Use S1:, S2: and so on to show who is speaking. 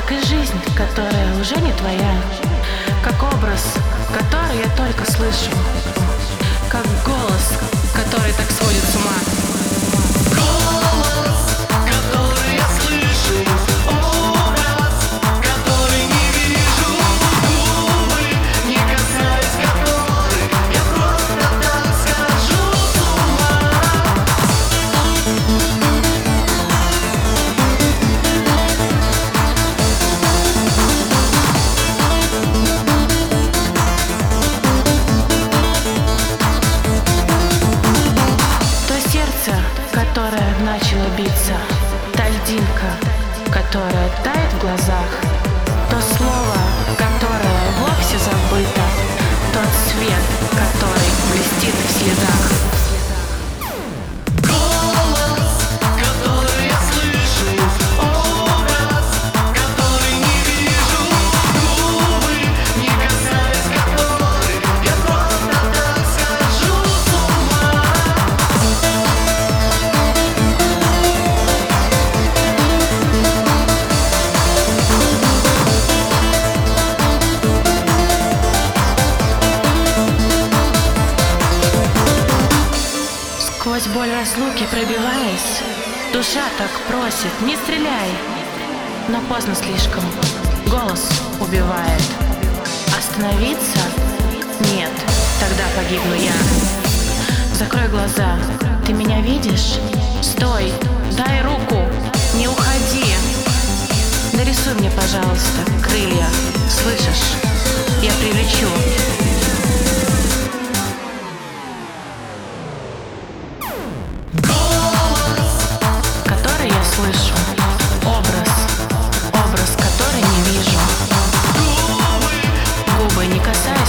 S1: как и жизнь, которая
S2: уже не твоя, как образ, который я только слышу, как
S1: голос. Сердце, которое начало биться, та льдинка, которая тает в глазах, разлуки пробиваясь, душа так просит, не стреляй. Но поздно слишком, голос убивает. Остановиться? Нет, тогда погибну я. Закрой глаза, ты меня видишь? Стой, дай руку, не уходи. Нарисуй мне, пожалуйста, крылья, слышишь? Я прилечу. Because I